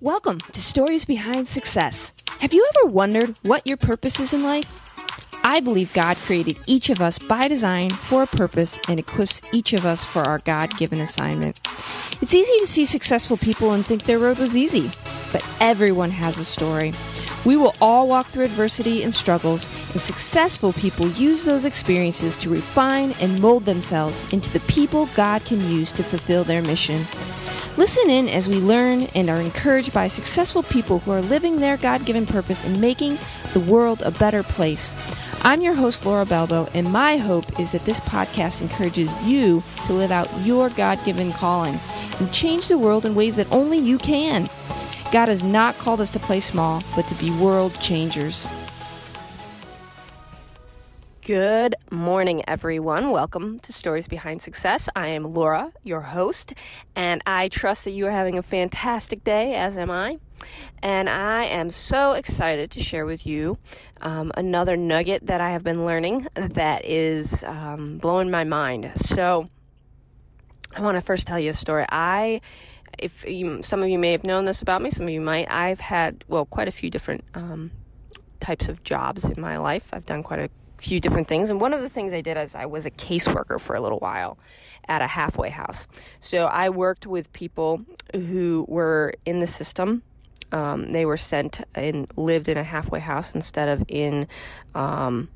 Welcome to Stories Behind Success. Have you ever wondered what your purpose is in life? I believe God created each of us by design for a purpose and equips each of us for our God given assignment. It's easy to see successful people and think their road was easy, but everyone has a story. We will all walk through adversity and struggles, and successful people use those experiences to refine and mold themselves into the people God can use to fulfill their mission. Listen in as we learn and are encouraged by successful people who are living their God given purpose and making the world a better place. I'm your host, Laura Belbo, and my hope is that this podcast encourages you to live out your God given calling and change the world in ways that only you can. God has not called us to play small, but to be world changers. Good morning, everyone. Welcome to Stories Behind Success. I am Laura, your host, and I trust that you are having a fantastic day, as am I. And I am so excited to share with you um, another nugget that I have been learning that is um, blowing my mind. So, I want to first tell you a story. I if you, some of you may have known this about me, some of you might. I've had well quite a few different um, types of jobs in my life. I've done quite a few different things. And one of the things I did is I was a caseworker for a little while at a halfway house. So I worked with people who were in the system. Um, they were sent and lived in a halfway house instead of in um,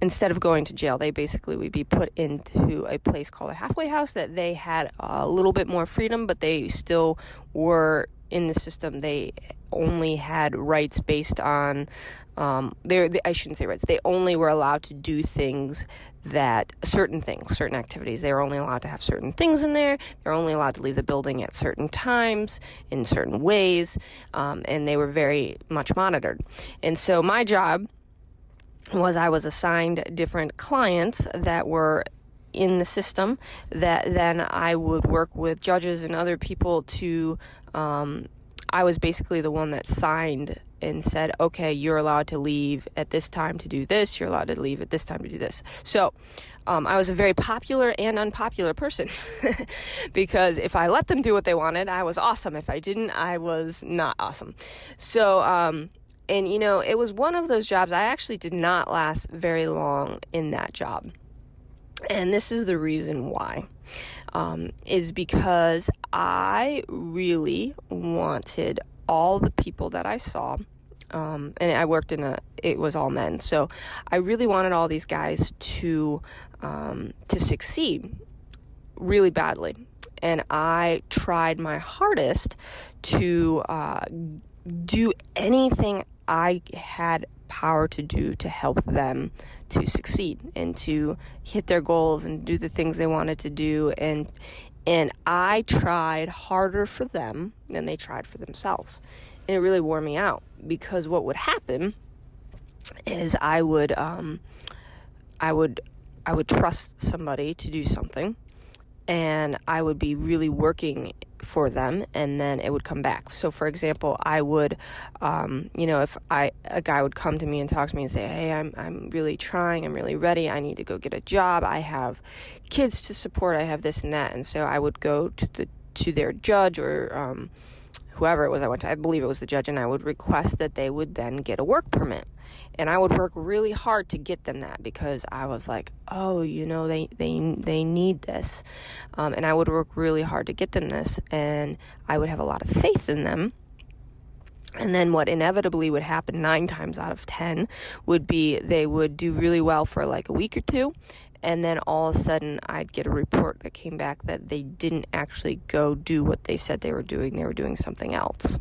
instead of going to jail. They basically would be put into a place called a halfway house that they had a little bit more freedom, but they still were in the system. They only had rights based on um, they, I shouldn't say rights. They only were allowed to do things that certain things, certain activities. They were only allowed to have certain things in there. They're only allowed to leave the building at certain times in certain ways, um, and they were very much monitored. And so my job was I was assigned different clients that were in the system that then I would work with judges and other people to um, I was basically the one that signed and said, okay, you're allowed to leave at this time to do this, you're allowed to leave at this time to do this. So, um, I was a very popular and unpopular person because if I let them do what they wanted, I was awesome. If I didn't, I was not awesome. So, um, and you know, it was one of those jobs I actually did not last very long in that job. And this is the reason why um, is because I really wanted all the people that I saw. Um, and I worked in a, it was all men. So I really wanted all these guys to, um, to succeed really badly. And I tried my hardest to uh, do anything I had power to do to help them to succeed and to hit their goals and do the things they wanted to do and and I tried harder for them than they tried for themselves. And it really wore me out because what would happen is I would um, I would I would trust somebody to do something and I would be really working for them and then it would come back. So for example i would um, you know if i a guy would come to me and talk to me and say hey i'm i'm really trying i'm really ready i need to go get a job i have kids to support i have this and that and so i would go to the to their judge or um, whoever it was I went to, I believe it was the judge, and I would request that they would then get a work permit. And I would work really hard to get them that because I was like, oh, you know, they they they need this, um, and I would work really hard to get them this, and I would have a lot of faith in them. And then what inevitably would happen nine times out of ten would be they would do really well for like a week or two, and then all of a sudden I'd get a report that came back that they didn't actually go do what they said they were doing. They were doing something else.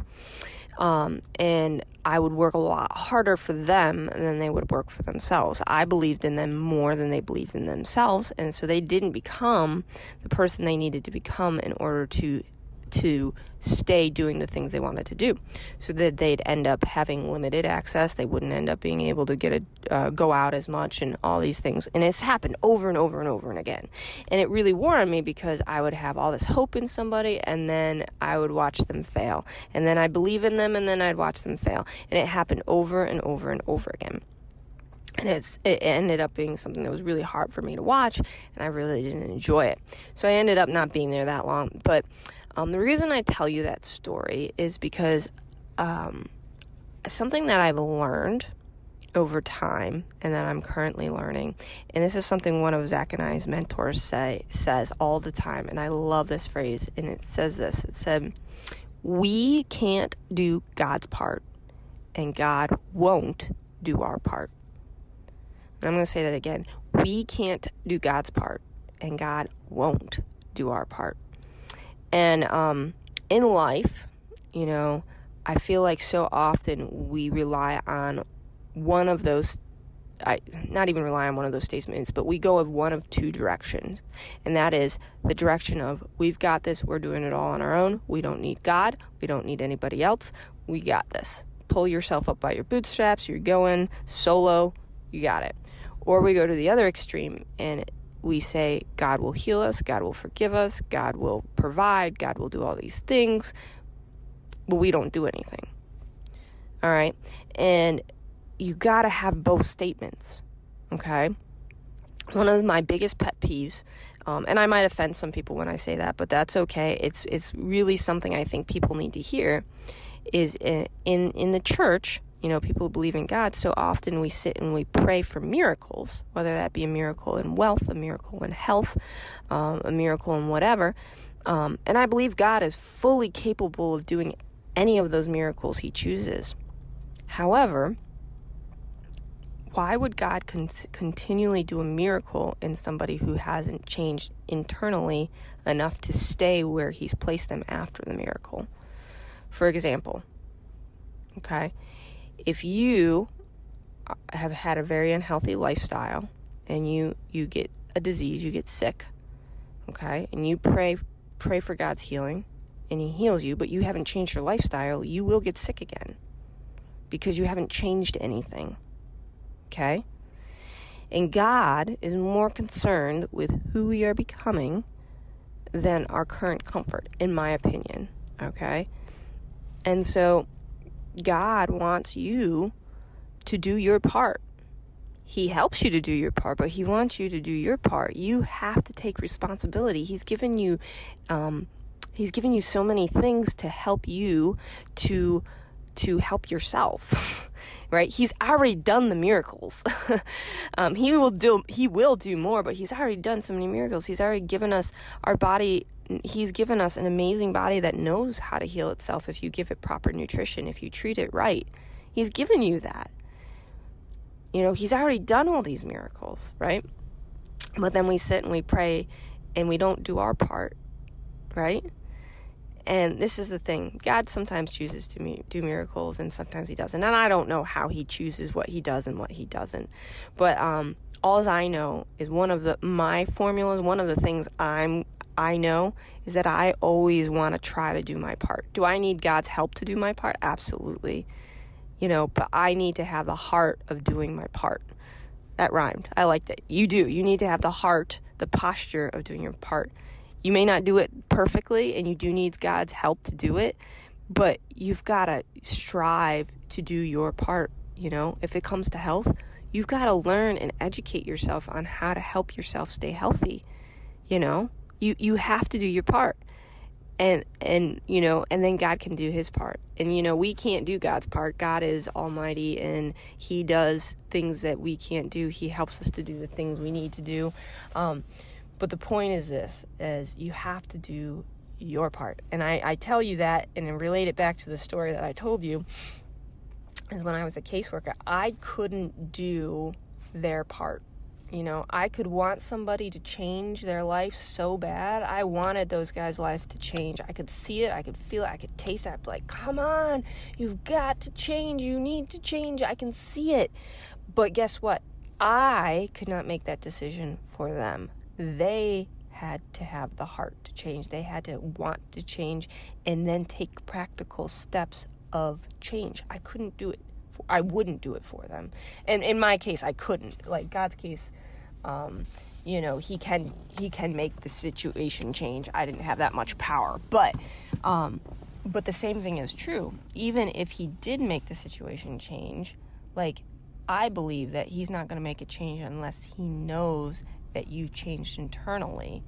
Um, and I would work a lot harder for them than they would work for themselves. I believed in them more than they believed in themselves, and so they didn't become the person they needed to become in order to to stay doing the things they wanted to do so that they'd end up having limited access. They wouldn't end up being able to get a uh, go out as much and all these things. And it's happened over and over and over and again. And it really wore on me because i would have all this hope in somebody and then i would watch them fail. And then i believe in them and then i'd watch them fail. And it happened over and over and over again. And it's it ended up being something that was really hard for me to watch and i really didn't enjoy it. So i ended up not being there that long. But Um, the reason I tell you that story is because um, something that I've learned over time and that I'm currently learning. And this is something one of Zach and I's mentors say says all the time, and I love this phrase. And it says this: It said, "We can't do God's part, and God won't do our part." And I'm going to say that again: We can't do God's part, and God won't do our part. And um, in life, you know. I feel like so often we rely on one of those I not even rely on one of those statements, but we go of one of two directions. And that is the direction of we've got this, we're doing it all on our own. We don't need God, we don't need anybody else. We got this. Pull yourself up by your bootstraps, you're going solo, you got it. Or we go to the other extreme and we say God will heal us, God will forgive us, God will provide, God will do all these things, but we don't do anything. All right? And you got to have both statements. Okay? One of my biggest pet peeves, um, and I might offend some people when I say that, but that's okay. It's it's really something I think people need to hear. Is in in, in the church, you know, people believe in God. So often we sit and we pray for miracles, whether that be a miracle in wealth, a miracle in health, um, a miracle in whatever. Um, and I believe God is fully capable of doing any of those miracles He chooses. However, why would God con- continually do a miracle in somebody who hasn't changed internally enough to stay where He's placed them after the miracle? For example, okay, if you uh, have had a very unhealthy lifestyle and you you get a disease, you get sick, okay, and you pray pray for God's healing and he heals you, but you haven't changed your lifestyle, you will get sick again because you haven't changed anything okay? And God is more concerned with who we are becoming than our current comfort, in my opinion, okay? And so God wants you to do your part. He helps you to do your part, but He wants you to do your part. You have to take responsibility. He's given you, um, He's given you so many things to help you to to help yourself. right? He's already done the miracles. um, he will do he will do more, but he's already done so many miracles. He's already given us our body. He's given us an amazing body that knows how to heal itself if you give it proper nutrition, if you treat it right. He's given you that. You know, he's already done all these miracles, right? But then we sit and we pray and we don't do our part, right? And this is the thing God sometimes chooses to do miracles and sometimes He doesn't. And I don't know how He chooses what He does and what He doesn't. But um, all I know is one of the my formulas, one of the things I'm I know is that I always want to try to do my part. Do I need God's help to do my part? Absolutely. You know, but I need to have the heart of doing my part. That rhymed. I liked it. You do. You need to have the heart, the posture of doing your part. You may not do it perfectly and you do need God's help to do it, but you've got to strive to do your part. You know, if it comes to health, you've got to learn and educate yourself on how to help yourself stay healthy. You know, you, you have to do your part. And, and, you know, and then God can do his part. And, you know, we can't do God's part. God is almighty and he does things that we can't do. He helps us to do the things we need to do. Um, but the point is this is you have to do your part. And I, I tell you that and relate it back to the story that I told you is when I was a caseworker, I couldn't do their part. You know, I could want somebody to change their life so bad. I wanted those guys' life to change. I could see it, I could feel it, I could taste be like, come on, you've got to change, you need to change. I can see it. But guess what? I could not make that decision for them they had to have the heart to change. They had to want to change and then take practical steps of change. I couldn't do it. For, I wouldn't do it for them. And in my case, I couldn't. Like God's case, um, you know, he can he can make the situation change. I didn't have that much power, but um, but the same thing is true. Even if he did make the situation change, like I believe that he's not going to make a change unless he knows that you've changed internally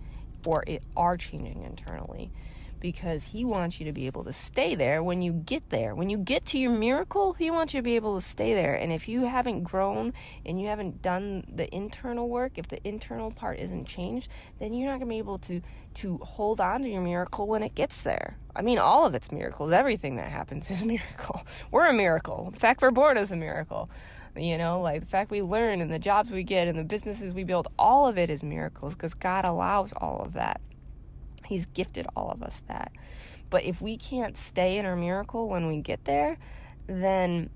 or it are changing internally because He wants you to be able to stay there when you get there. When you get to your miracle, He wants you to be able to stay there. And if you haven't grown and you haven't done the internal work, if the internal part isn't changed, then you're not going to be able to to hold on to your miracle when it gets there. I mean, all of it's miracles. Everything that happens is a miracle. We're a miracle. The fact we're born is a miracle. You know, like the fact we learn and the jobs we get and the businesses we build, all of it is miracles because God allows all of that. He's gifted all of us that. But if we can't stay in our miracle when we get there, then,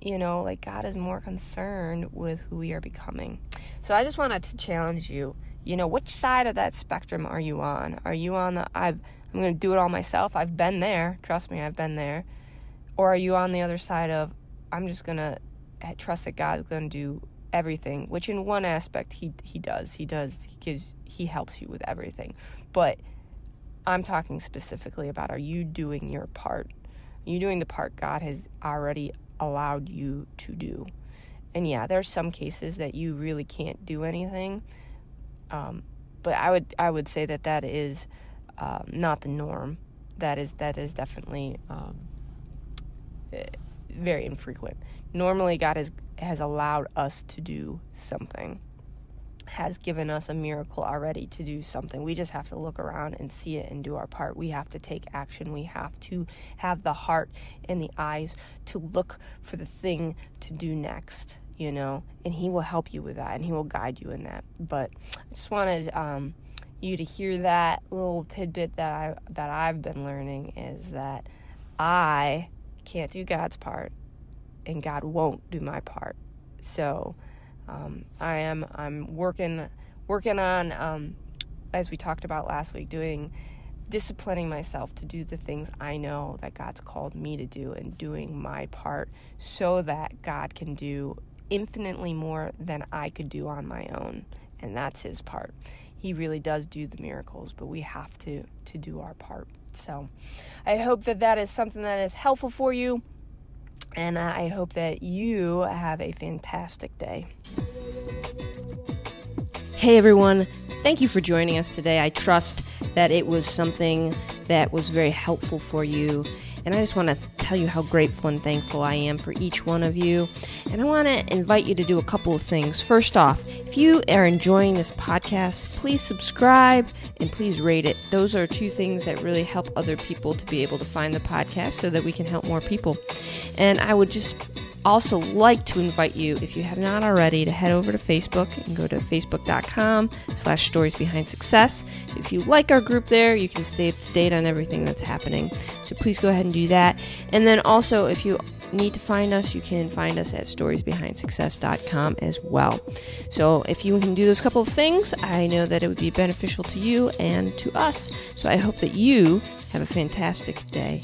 you know, like God is more concerned with who we are becoming. So I just wanted to challenge you. You know, which side of that spectrum are you on? Are you on the I've I'm going to do it all myself. I've been there. Trust me, I've been there. Or are you on the other side of I'm just going to trust that God's going to do everything, which in one aspect he he does. He does. He gives he helps you with everything. But I'm talking specifically about are you doing your part? Are you doing the part God has already allowed you to do? And yeah, there's some cases that you really can't do anything. Um, but I would I would say that that is um, not the norm. That is that is definitely um, eh, very infrequent. Normally, God has has allowed us to do something, has given us a miracle already to do something. We just have to look around and see it and do our part. We have to take action. We have to have the heart and the eyes to look for the thing to do next. You know, and He will help you with that, and He will guide you in that. But I just wanted um, you to hear that little tidbit that I that I've been learning is that I can't do God's part, and God won't do my part. So um, I am I'm working working on um, as we talked about last week doing disciplining myself to do the things I know that God's called me to do and doing my part so that God can do infinitely more than I could do on my own and that's his part he really does do the miracles, but we have to to do our part. So, I hope that that is something that is helpful for you, and I hope that you have a fantastic day. Hey everyone, thank you for joining us today. I trust that it was something that was very helpful for you and I just want to tell you how grateful and thankful I am for each one of you. And I want to invite you to do a couple of things. First off, if you are enjoying this podcast, please subscribe and please rate it. Those are two things that really help other people to be able to find the podcast so that we can help more people. And I would just also like to invite you, if you have not already, to head over to Facebook and go to facebook.com slash stories behind success. If you like our group there, you can stay up to date on everything that's happening. So please go ahead and do that. And then also, if you need to find us, you can find us at storiesbehindsuccess.com as well. So if you can do those couple of things, I know that it would be beneficial to you and to us. So I hope that you have a fantastic day.